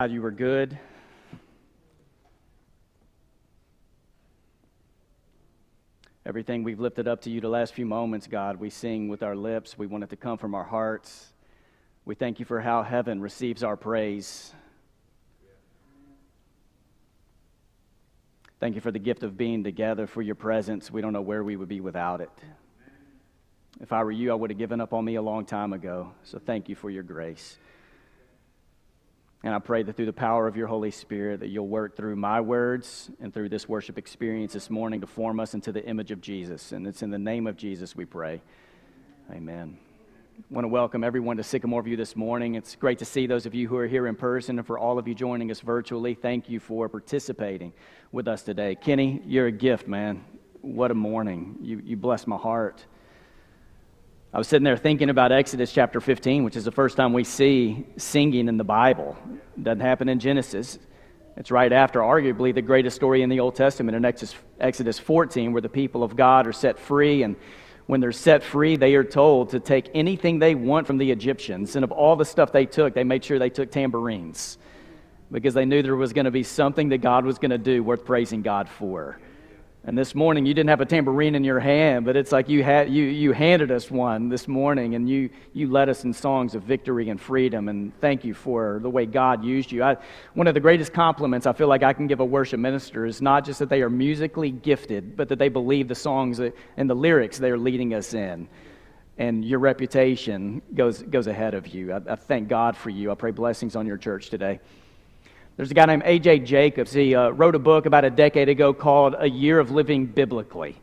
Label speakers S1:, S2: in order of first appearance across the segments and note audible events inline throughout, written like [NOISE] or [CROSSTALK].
S1: God, you were good. Everything we've lifted up to you the last few moments, God, we sing with our lips. We want it to come from our hearts. We thank you for how heaven receives our praise. Thank you for the gift of being together, for your presence. We don't know where we would be without it. If I were you, I would have given up on me a long time ago. So thank you for your grace. And I pray that through the power of your Holy Spirit that you'll work through my words and through this worship experience this morning to form us into the image of Jesus. And it's in the name of Jesus we pray. Amen. I want to welcome everyone to Sycamore View this morning. It's great to see those of you who are here in person and for all of you joining us virtually. Thank you for participating with us today. Kenny, you're a gift, man. What a morning. You, you bless my heart. I was sitting there thinking about Exodus chapter 15, which is the first time we see singing in the Bible. It doesn't happen in Genesis. It's right after, arguably, the greatest story in the Old Testament in Exodus 14, where the people of God are set free. And when they're set free, they are told to take anything they want from the Egyptians. And of all the stuff they took, they made sure they took tambourines because they knew there was going to be something that God was going to do worth praising God for. And this morning, you didn't have a tambourine in your hand, but it's like you, had, you, you handed us one this morning, and you, you led us in songs of victory and freedom. And thank you for the way God used you. I, one of the greatest compliments I feel like I can give a worship minister is not just that they are musically gifted, but that they believe the songs and the lyrics they are leading us in. And your reputation goes, goes ahead of you. I, I thank God for you. I pray blessings on your church today. There's a guy named A.J. Jacobs. He uh, wrote a book about a decade ago called A Year of Living Biblically.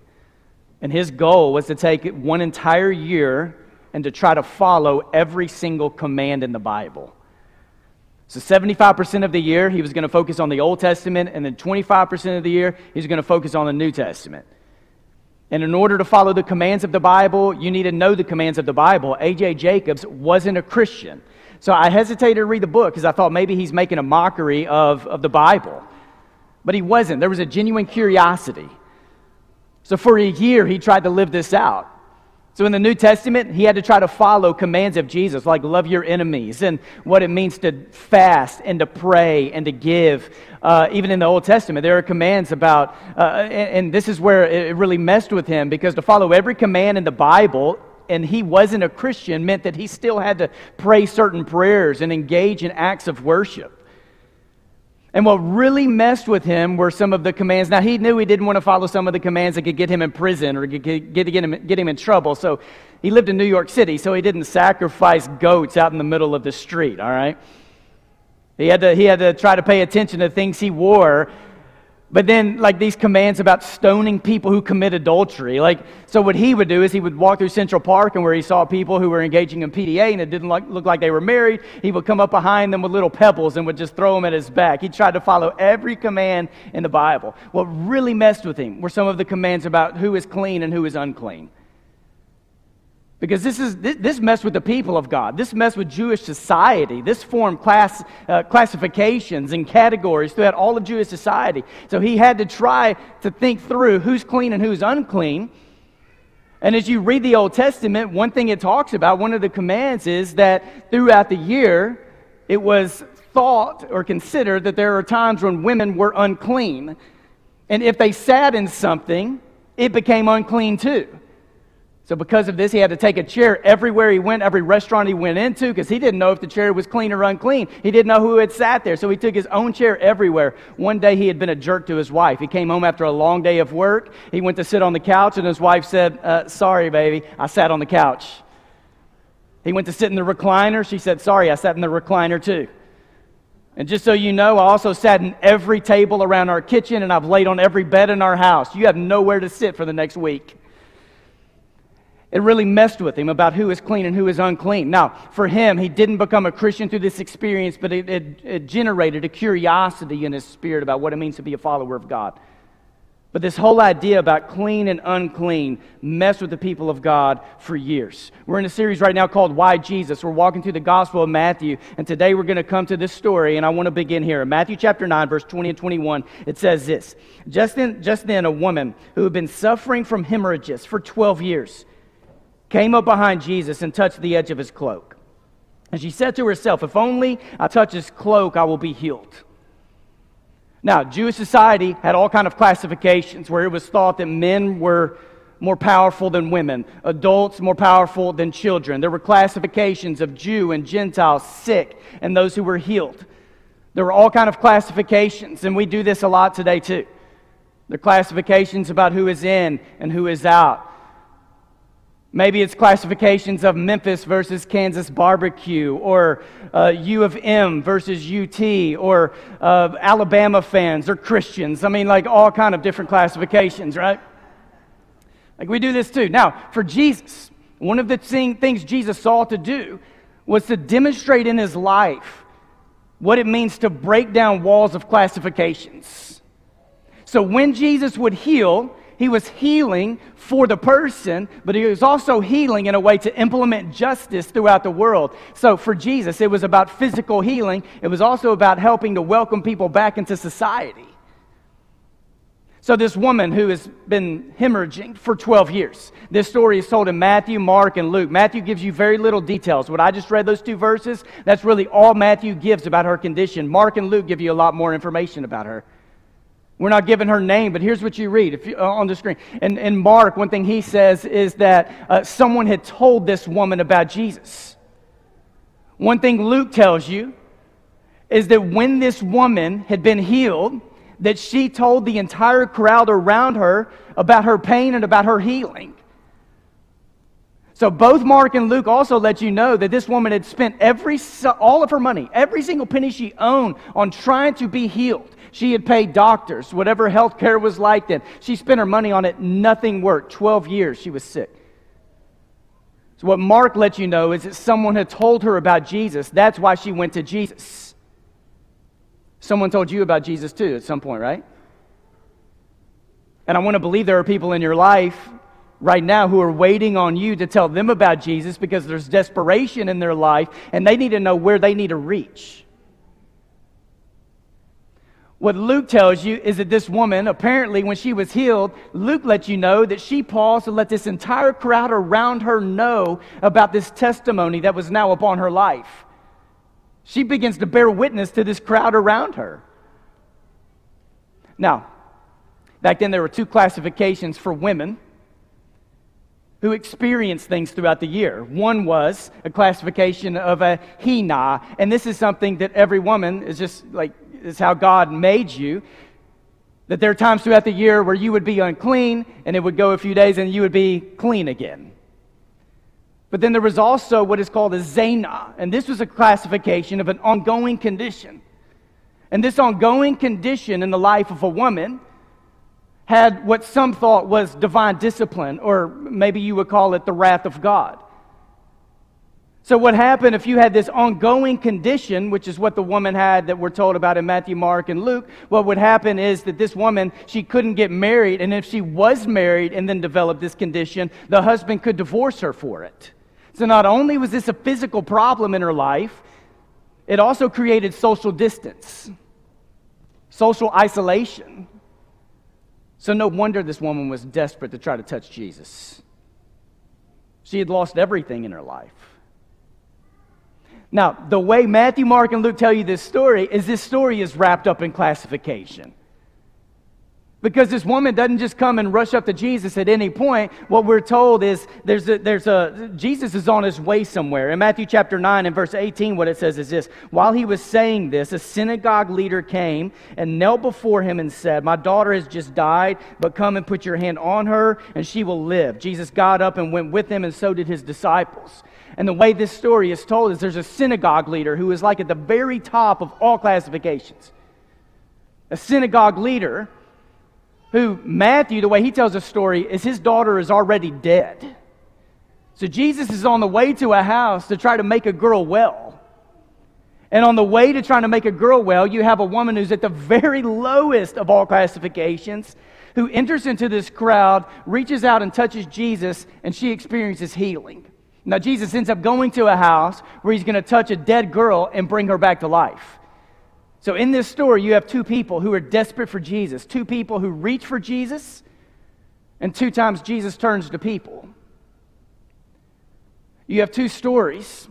S1: And his goal was to take one entire year and to try to follow every single command in the Bible. So, 75% of the year, he was going to focus on the Old Testament, and then 25% of the year, he was going to focus on the New Testament. And in order to follow the commands of the Bible, you need to know the commands of the Bible. A.J. Jacobs wasn't a Christian. So I hesitated to read the book because I thought maybe he's making a mockery of, of the Bible. But he wasn't. There was a genuine curiosity. So for a year, he tried to live this out. So in the New Testament, he had to try to follow commands of Jesus, like love your enemies and what it means to fast and to pray and to give. Uh, even in the Old Testament, there are commands about, uh, and, and this is where it really messed with him because to follow every command in the Bible and he wasn't a Christian meant that he still had to pray certain prayers and engage in acts of worship. And what really messed with him were some of the commands. Now, he knew he didn't want to follow some of the commands that could get him in prison or get, him, get him in trouble. So he lived in New York City, so he didn't sacrifice goats out in the middle of the street, all right? He had to, he had to try to pay attention to things he wore but then, like these commands about stoning people who commit adultery. Like, so what he would do is he would walk through Central Park and where he saw people who were engaging in PDA and it didn't look, look like they were married, he would come up behind them with little pebbles and would just throw them at his back. He tried to follow every command in the Bible. What really messed with him were some of the commands about who is clean and who is unclean. Because this, is, this, messed with the people of God. This messed with Jewish society. This formed class, uh, classifications and categories throughout all of Jewish society. So he had to try to think through who's clean and who's unclean. And as you read the Old Testament, one thing it talks about, one of the commands is that throughout the year, it was thought or considered that there are times when women were unclean. And if they sat in something, it became unclean too. So, because of this, he had to take a chair everywhere he went, every restaurant he went into, because he didn't know if the chair was clean or unclean. He didn't know who had sat there. So, he took his own chair everywhere. One day, he had been a jerk to his wife. He came home after a long day of work. He went to sit on the couch, and his wife said, uh, Sorry, baby, I sat on the couch. He went to sit in the recliner. She said, Sorry, I sat in the recliner too. And just so you know, I also sat in every table around our kitchen, and I've laid on every bed in our house. You have nowhere to sit for the next week. It really messed with him about who is clean and who is unclean. Now, for him, he didn't become a Christian through this experience, but it, it, it, generated a curiosity in his spirit about what it means to be a follower of God. But this whole idea about clean and unclean messed with the people of God for years. We're in a series right now called Why Jesus. We're walking through the Gospel of Matthew, and today we're going to come to this story, and I want to begin here. In Matthew chapter 9, verse 20 and 21, it says this Just then, just then a woman who had been suffering from hemorrhages for 12 years came up behind Jesus and touched the edge of his cloak. And she said to herself, If only I touch his cloak, I will be healed. Now, Jewish society had all kind of classifications where it was thought that men were more powerful than women, adults more powerful than children. There were classifications of Jew and Gentile, sick, and those who were healed. There were all kind of classifications, and we do this a lot today too. There are classifications about who is in and who is out. Maybe it's classifications of Memphis versus Kansas barbecue, or uh, U of M versus UT, or uh, Alabama fans or Christians. I mean, like all kind of different classifications, right? Like we do this too. Now, for Jesus, one of the things Jesus saw to do was to demonstrate in his life what it means to break down walls of classifications. So when Jesus would heal, he was healing for the person, but he was also healing in a way to implement justice throughout the world. So for Jesus, it was about physical healing, it was also about helping to welcome people back into society. So, this woman who has been hemorrhaging for 12 years, this story is told in Matthew, Mark, and Luke. Matthew gives you very little details. What I just read those two verses, that's really all Matthew gives about her condition. Mark and Luke give you a lot more information about her. We're not giving her name, but here's what you read you, uh, on the screen. And, and Mark, one thing he says is that uh, someone had told this woman about Jesus. One thing Luke tells you is that when this woman had been healed, that she told the entire crowd around her about her pain and about her healing. So both Mark and Luke also let you know that this woman had spent every all of her money, every single penny she owned on trying to be healed. She had paid doctors, whatever health care was like then. She spent her money on it, nothing worked. 12 years she was sick. So, what Mark let you know is that someone had told her about Jesus. That's why she went to Jesus. Someone told you about Jesus too at some point, right? And I want to believe there are people in your life right now who are waiting on you to tell them about Jesus because there's desperation in their life and they need to know where they need to reach. What Luke tells you is that this woman, apparently, when she was healed, Luke lets you know that she paused to let this entire crowd around her know about this testimony that was now upon her life. She begins to bear witness to this crowd around her. Now, back then there were two classifications for women who experienced things throughout the year. One was a classification of a hina, and this is something that every woman is just like is how God made you. That there are times throughout the year where you would be unclean and it would go a few days and you would be clean again. But then there was also what is called a zena, and this was a classification of an ongoing condition. And this ongoing condition in the life of a woman had what some thought was divine discipline, or maybe you would call it the wrath of God. So, what happened if you had this ongoing condition, which is what the woman had that we're told about in Matthew, Mark, and Luke? What would happen is that this woman, she couldn't get married, and if she was married and then developed this condition, the husband could divorce her for it. So, not only was this a physical problem in her life, it also created social distance, social isolation. So, no wonder this woman was desperate to try to touch Jesus. She had lost everything in her life. Now, the way Matthew, Mark, and Luke tell you this story is this story is wrapped up in classification. Because this woman doesn't just come and rush up to Jesus at any point. What we're told is there's a, there's a, Jesus is on his way somewhere. In Matthew chapter 9 and verse 18, what it says is this While he was saying this, a synagogue leader came and knelt before him and said, My daughter has just died, but come and put your hand on her, and she will live. Jesus got up and went with him, and so did his disciples. And the way this story is told is there's a synagogue leader who is like at the very top of all classifications. A synagogue leader who, Matthew, the way he tells the story, is his daughter is already dead. So Jesus is on the way to a house to try to make a girl well. And on the way to trying to make a girl well, you have a woman who's at the very lowest of all classifications who enters into this crowd, reaches out and touches Jesus, and she experiences healing. Now, Jesus ends up going to a house where he's going to touch a dead girl and bring her back to life. So, in this story, you have two people who are desperate for Jesus, two people who reach for Jesus, and two times Jesus turns to people. You have two stories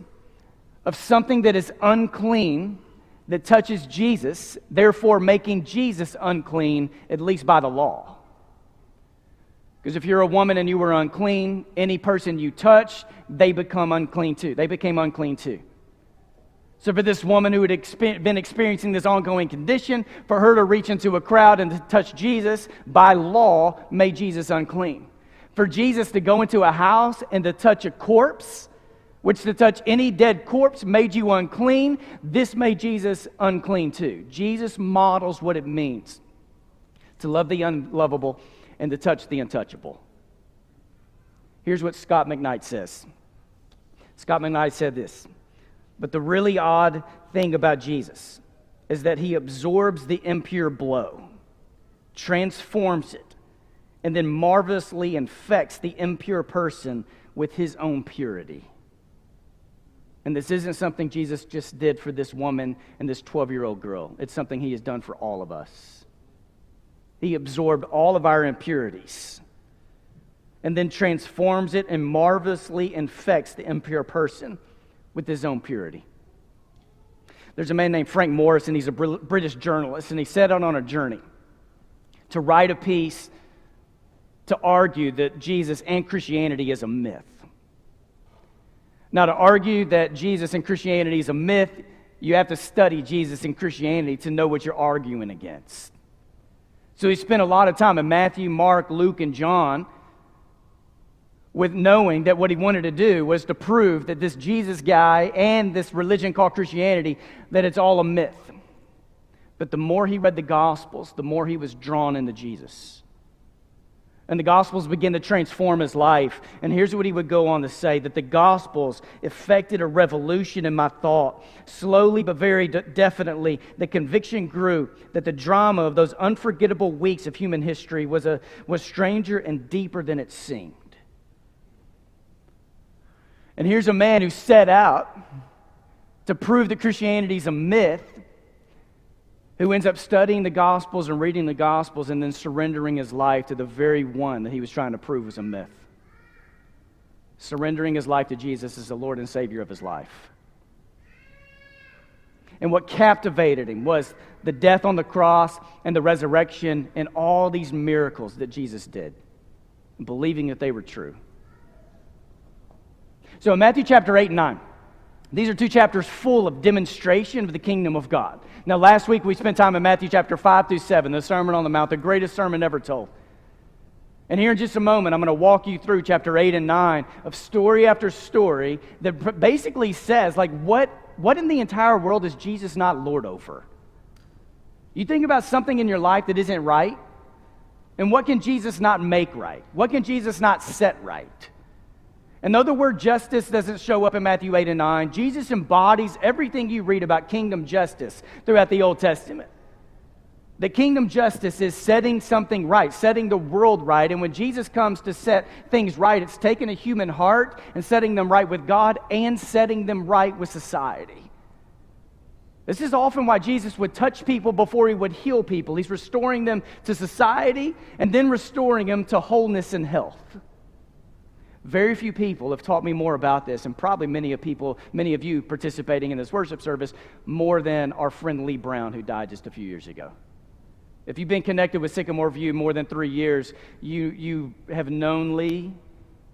S1: of something that is unclean that touches Jesus, therefore making Jesus unclean, at least by the law. Because if you're a woman and you were unclean, any person you touch, they become unclean too. They became unclean too. So, for this woman who had been experiencing this ongoing condition, for her to reach into a crowd and to touch Jesus, by law, made Jesus unclean. For Jesus to go into a house and to touch a corpse, which to touch any dead corpse made you unclean, this made Jesus unclean too. Jesus models what it means to love the unlovable and to touch the untouchable. Here's what Scot McKnight says Scot McKnight said this But the really odd thing about Jesus is that he absorbs the impure blow, transforms it, and then marvelously infects the impure person with his own purity. And this isn't something Jesus just did for this woman and this 12 year old girl. It's something he has done for all of us. He absorbed all of our impurities and then transforms it and marvelously infects the impure person with his own purity. There's a man named Frank Morris, and he's a British journalist, and he set out on a journey to write a piece to argue that Jesus and Christianity is a myth. Now, to argue that Jesus and Christianity is a myth, you have to study Jesus and Christianity to know what you're arguing against. So he spent a lot of time in Matthew, Mark, Luke, and John with knowing that what he wanted to do was to prove that this Jesus guy and this religion called Christianity, that it's all a myth. But the more he read the Gospels, the more he was drawn into Jesus. And the Gospels begin to transform his life. And here's what he would go on to say that the Gospels effected a revolution in my thought. Slowly but very de- definitely, the conviction grew that the drama of those unforgettable weeks of human history was, a, was stranger and deeper than it seemed. And here's a man who set out to prove that Christianity is a myth who ends up studying the Gospels and reading the Gospels and then surrendering his life to the very one that he was trying to prove was a myth. Surrendering his life to Jesus as the Lord and Savior of his life. And what captivated him was the death on the cross and the resurrection and all these miracles that Jesus did, believing that they were true. So in Matthew chapter 8 and 9, these are two chapters full of demonstration of the kingdom of God. Now, last week we spent time in Matthew chapter 5 through 7, the Sermon on the Mount, the greatest sermon ever told. And here in just a moment, I'm going to walk you through chapter 8 and 9 of story after story that basically says, like, what, what in the entire world is Jesus not Lord over? You think about something in your life that isn't right, and what can Jesus not make right? What can Jesus not set right? And though the word justice doesn't show up in Matthew 8 and 9, Jesus embodies everything you read about kingdom justice throughout the Old Testament. The kingdom justice is setting something right, setting the world right. And when Jesus comes to set things right, it's taking a human heart and setting them right with God and setting them right with society. This is often why Jesus would touch people before he would heal people. He's restoring them to society and then restoring them to wholeness and health. Very few people have taught me more about this, and probably many of people, many of you participating in this worship service, more than our friend Lee Brown, who died just a few years ago. If you've been connected with Sycamore View more than three years, you, you have known Lee,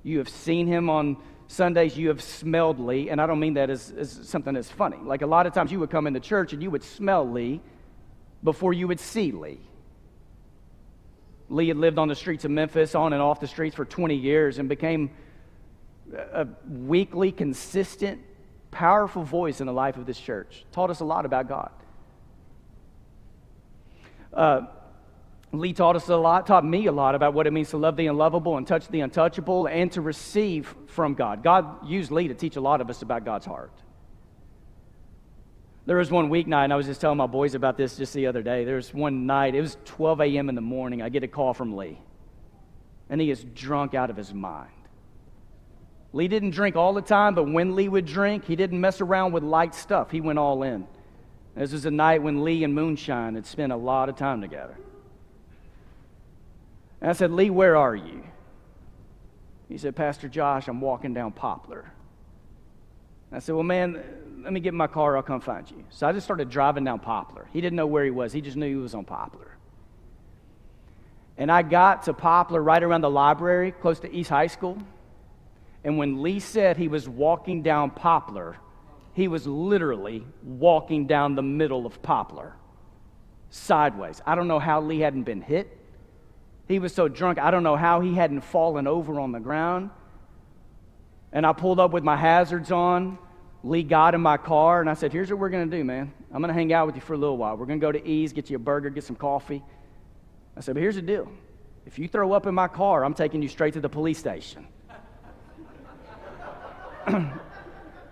S1: you have seen him on Sundays, you have smelled Lee, and I don't mean that as, as something that's funny. Like a lot of times you would come into church and you would smell Lee before you would see Lee. Lee had lived on the streets of Memphis, on and off the streets for 20 years, and became a weekly, consistent, powerful voice in the life of this church. Taught us a lot about God. Uh, Lee taught us a lot, taught me a lot about what it means to love the unlovable and touch the untouchable and to receive from God. God used Lee to teach a lot of us about God's heart. There was one weeknight, and I was just telling my boys about this just the other day. There was one night, it was 12 a.m. in the morning. I get a call from Lee, and he is drunk out of his mind. Lee didn't drink all the time, but when Lee would drink, he didn't mess around with light stuff. He went all in. This was a night when Lee and Moonshine had spent a lot of time together. And I said, Lee, where are you? He said, Pastor Josh, I'm walking down Poplar. I said, Well, man, let me get in my car, I'll come find you. So I just started driving down Poplar. He didn't know where he was, he just knew he was on Poplar. And I got to Poplar right around the library, close to East High School. And when Lee said he was walking down Poplar, he was literally walking down the middle of Poplar, sideways. I don't know how Lee hadn't been hit. He was so drunk, I don't know how he hadn't fallen over on the ground. And I pulled up with my hazards on. Lee got in my car, and I said, Here's what we're going to do, man. I'm going to hang out with you for a little while. We're going to go to Ease, get you a burger, get some coffee. I said, But here's the deal if you throw up in my car, I'm taking you straight to the police station. [CLEARS THROAT]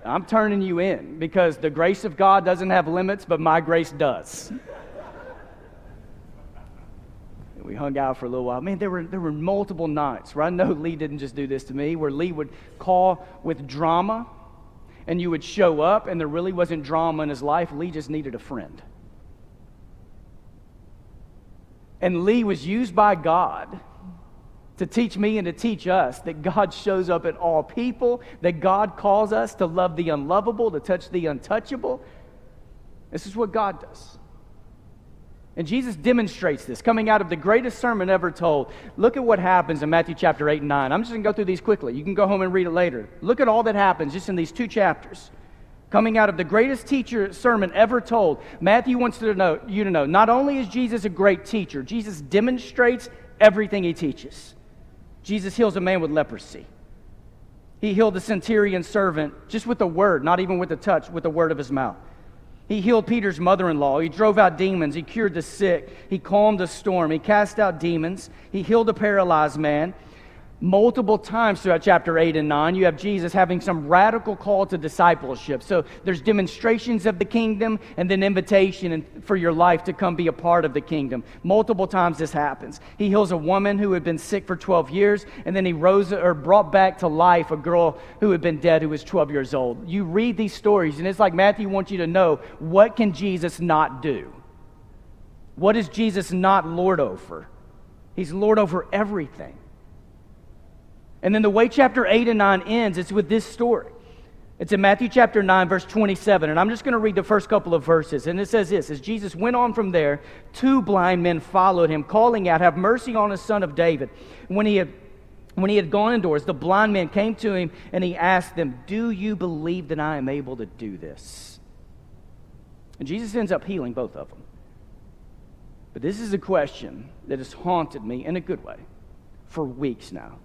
S1: I'm turning you in because the grace of God doesn't have limits, but my grace does. [LAUGHS] we hung out for a little while. Man, there were, there were multiple nights where I know Lee didn't just do this to me, where Lee would call with drama and you would show up and there really wasn't drama in his life. Lee just needed a friend. And Lee was used by God to teach me and to teach us that God shows up in all people, that God calls us to love the unlovable, to touch the untouchable. This is what God does. And Jesus demonstrates this coming out of the greatest sermon ever told. Look at what happens in Matthew chapter 8 and 9. I'm just going to go through these quickly. You can go home and read it later. Look at all that happens just in these two chapters. Coming out of the greatest teacher sermon ever told, Matthew wants to know, you to know not only is Jesus a great teacher, Jesus demonstrates everything he teaches. Jesus heals a man with leprosy. He healed the centurion servant just with a word, not even with a touch, with the word of his mouth. He healed Peter's mother in law. He drove out demons. He cured the sick. He calmed the storm. He cast out demons. He healed a paralyzed man multiple times throughout chapter 8 and 9 you have jesus having some radical call to discipleship. So there's demonstrations of the kingdom and then invitation for your life to come be a part of the kingdom. Multiple times this happens. He heals a woman who had been sick for 12 years and then he rose or brought back to life a girl who had been dead who was 12 years old. You read these stories and it's like matthew wants you to know what can jesus not do? What is jesus not lord over? He's lord over everything and then the way chapter 8 and 9 ends, it's with this story. It's in Matthew chapter 9, verse 27. And I'm just going to read the first couple of verses. And it says this As Jesus went on from there, two blind men followed him, calling out, Have mercy on us, son of David. When he had when he had gone indoors, the blind man came to him and he asked them, Do you believe that I am able to do this? And Jesus ends up healing both of them. But this is a question that has haunted me in a good way for weeks now.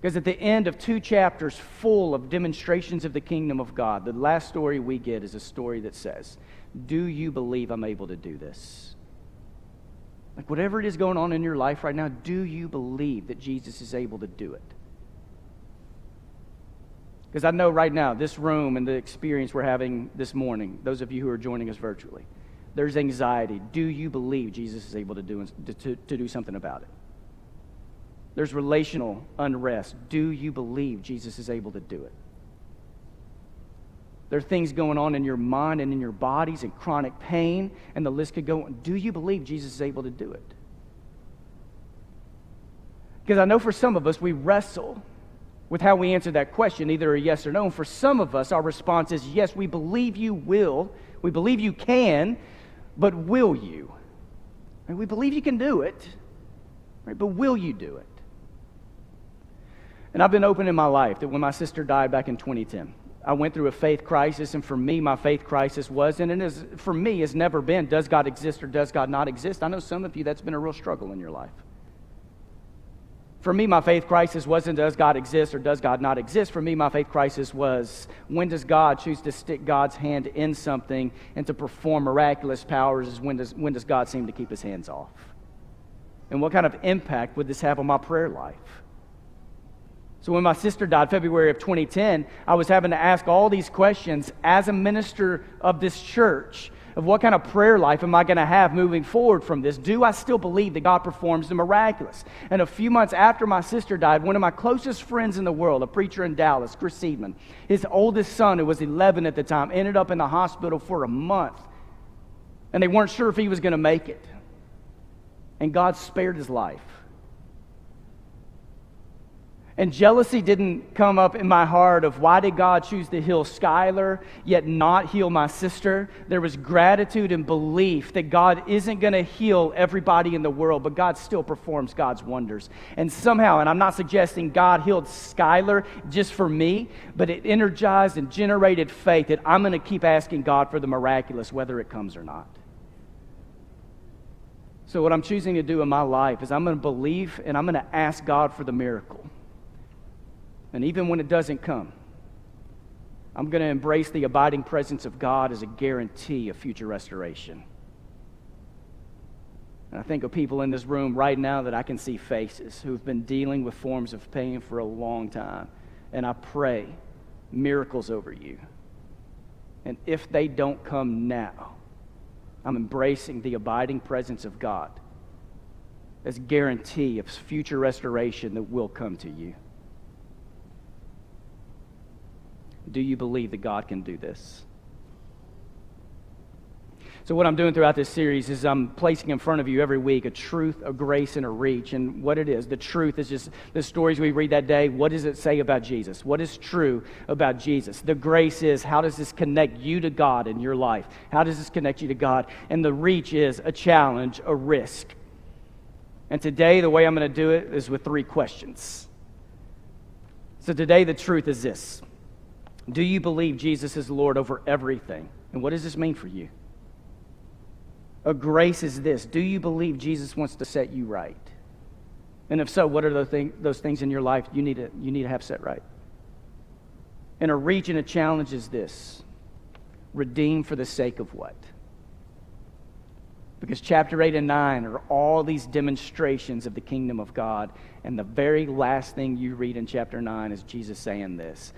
S1: Because at the end of two chapters full of demonstrations of the kingdom of God, the last story we get is a story that says, Do you believe I'm able to do this? Like, whatever it is going on in your life right now, do you believe that Jesus is able to do it? Because I know right now, this room and the experience we're having this morning, those of you who are joining us virtually, there's anxiety. Do you believe Jesus is able to do, to, to do something about it? There's relational unrest. Do you believe Jesus is able to do it? There are things going on in your mind and in your bodies and chronic pain, and the list could go on. Do you believe Jesus is able to do it? Because I know for some of us, we wrestle with how we answer that question, either a yes or no. And for some of us, our response is yes, we believe you will. We believe you can, but will you? And we believe you can do it, right? but will you do it? And I've been open in my life that when my sister died back in 2010, I went through a faith crisis, and for me, my faith crisis was, and it is, for me, has never been, does God exist or does God not exist? I know some of you, that's been a real struggle in your life. For me, my faith crisis wasn't does God exist or does God not exist. For me, my faith crisis was when does God choose to stick God's hand in something and to perform miraculous powers? Is when does, when does God seem to keep his hands off? And what kind of impact would this have on my prayer life? So when my sister died, February of 2010, I was having to ask all these questions as a minister of this church of what kind of prayer life am I going to have moving forward from this? Do I still believe that God performs the miraculous? And a few months after my sister died, one of my closest friends in the world, a preacher in Dallas, Chris Seidman, his oldest son, who was 11 at the time, ended up in the hospital for a month. And they weren't sure if he was going to make it. And God spared his life. And jealousy didn't come up in my heart of why did God choose to heal Skylar yet not heal my sister? There was gratitude and belief that God isn't going to heal everybody in the world, but God still performs God's wonders. And somehow, and I'm not suggesting God healed Skylar just for me, but it energized and generated faith that I'm going to keep asking God for the miraculous, whether it comes or not. So, what I'm choosing to do in my life is I'm going to believe and I'm going to ask God for the miracle. And even when it doesn't come, I'm going to embrace the abiding presence of God as a guarantee of future restoration. And I think of people in this room right now that I can see faces who've been dealing with forms of pain for a long time. And I pray miracles over you. And if they don't come now, I'm embracing the abiding presence of God as guarantee of future restoration that will come to you. Do you believe that God can do this? So, what I'm doing throughout this series is I'm placing in front of you every week a truth, a grace, and a reach. And what it is, the truth is just the stories we read that day. What does it say about Jesus? What is true about Jesus? The grace is how does this connect you to God in your life? How does this connect you to God? And the reach is a challenge, a risk. And today, the way I'm going to do it is with three questions. So, today, the truth is this Do you believe Jesus is Lord over everything? And what does this mean for you? A grace is this Do you believe Jesus wants to set you right? And if so, what are those, thing, those things in your life you need, to, you need to have set right? And a region of challenge is this redeem for the sake of what? Because chapter 8 and 9 are all these demonstrations of the kingdom of God. And the very last thing you read in chapter 9 is Jesus saying this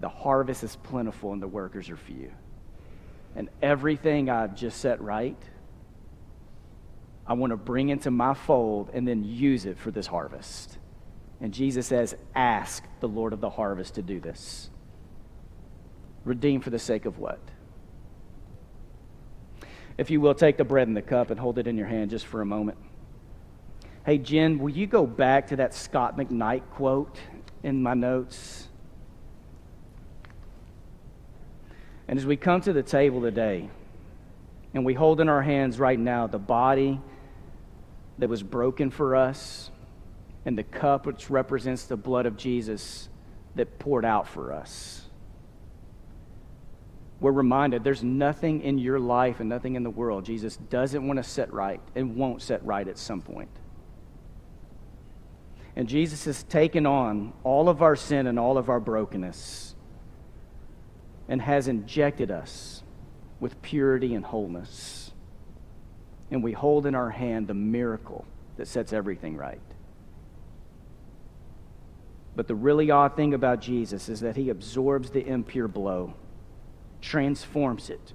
S1: The harvest is plentiful and the workers are few. And everything I've just set right I want to bring into my fold and then use it for this harvest. And Jesus says, Ask the Lord of the harvest to do this. Redeem for the sake of what? If you will, take the bread and the cup and hold it in your hand just for a moment. Hey, Jen, will you go back to that Scot McKnight quote in my notes? And as we come to the table today, and we hold in our hands right now the body that was broken for us, and the cup which represents the blood of Jesus that poured out for us. We're reminded there's nothing in your life and nothing in the world Jesus doesn't want to set right and won't set right at some point. And Jesus has taken on all of our sin and all of our brokenness and has injected us with purity and wholeness and we hold in our hand the miracle that sets everything right. But the really odd thing about Jesus is that he absorbs the impure blow, transforms it,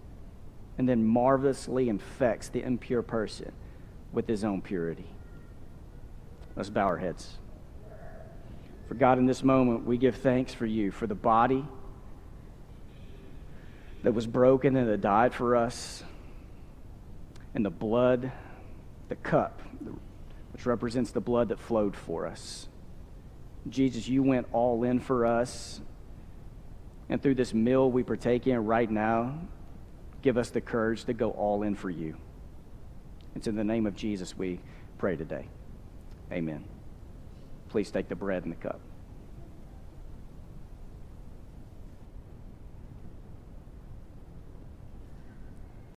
S1: and then marvelously infects the impure person with his own purity. Let's bow our heads. For God, in this moment, we give thanks for you, for the body that was broken and that died for us, and the blood, the cup, which represents the blood that flowed for us. Jesus, you went all in for us. And through this meal we partake in right now, give us the courage to go all in for you. It's in the name of Jesus we pray today. Amen. Please take the bread and the cup.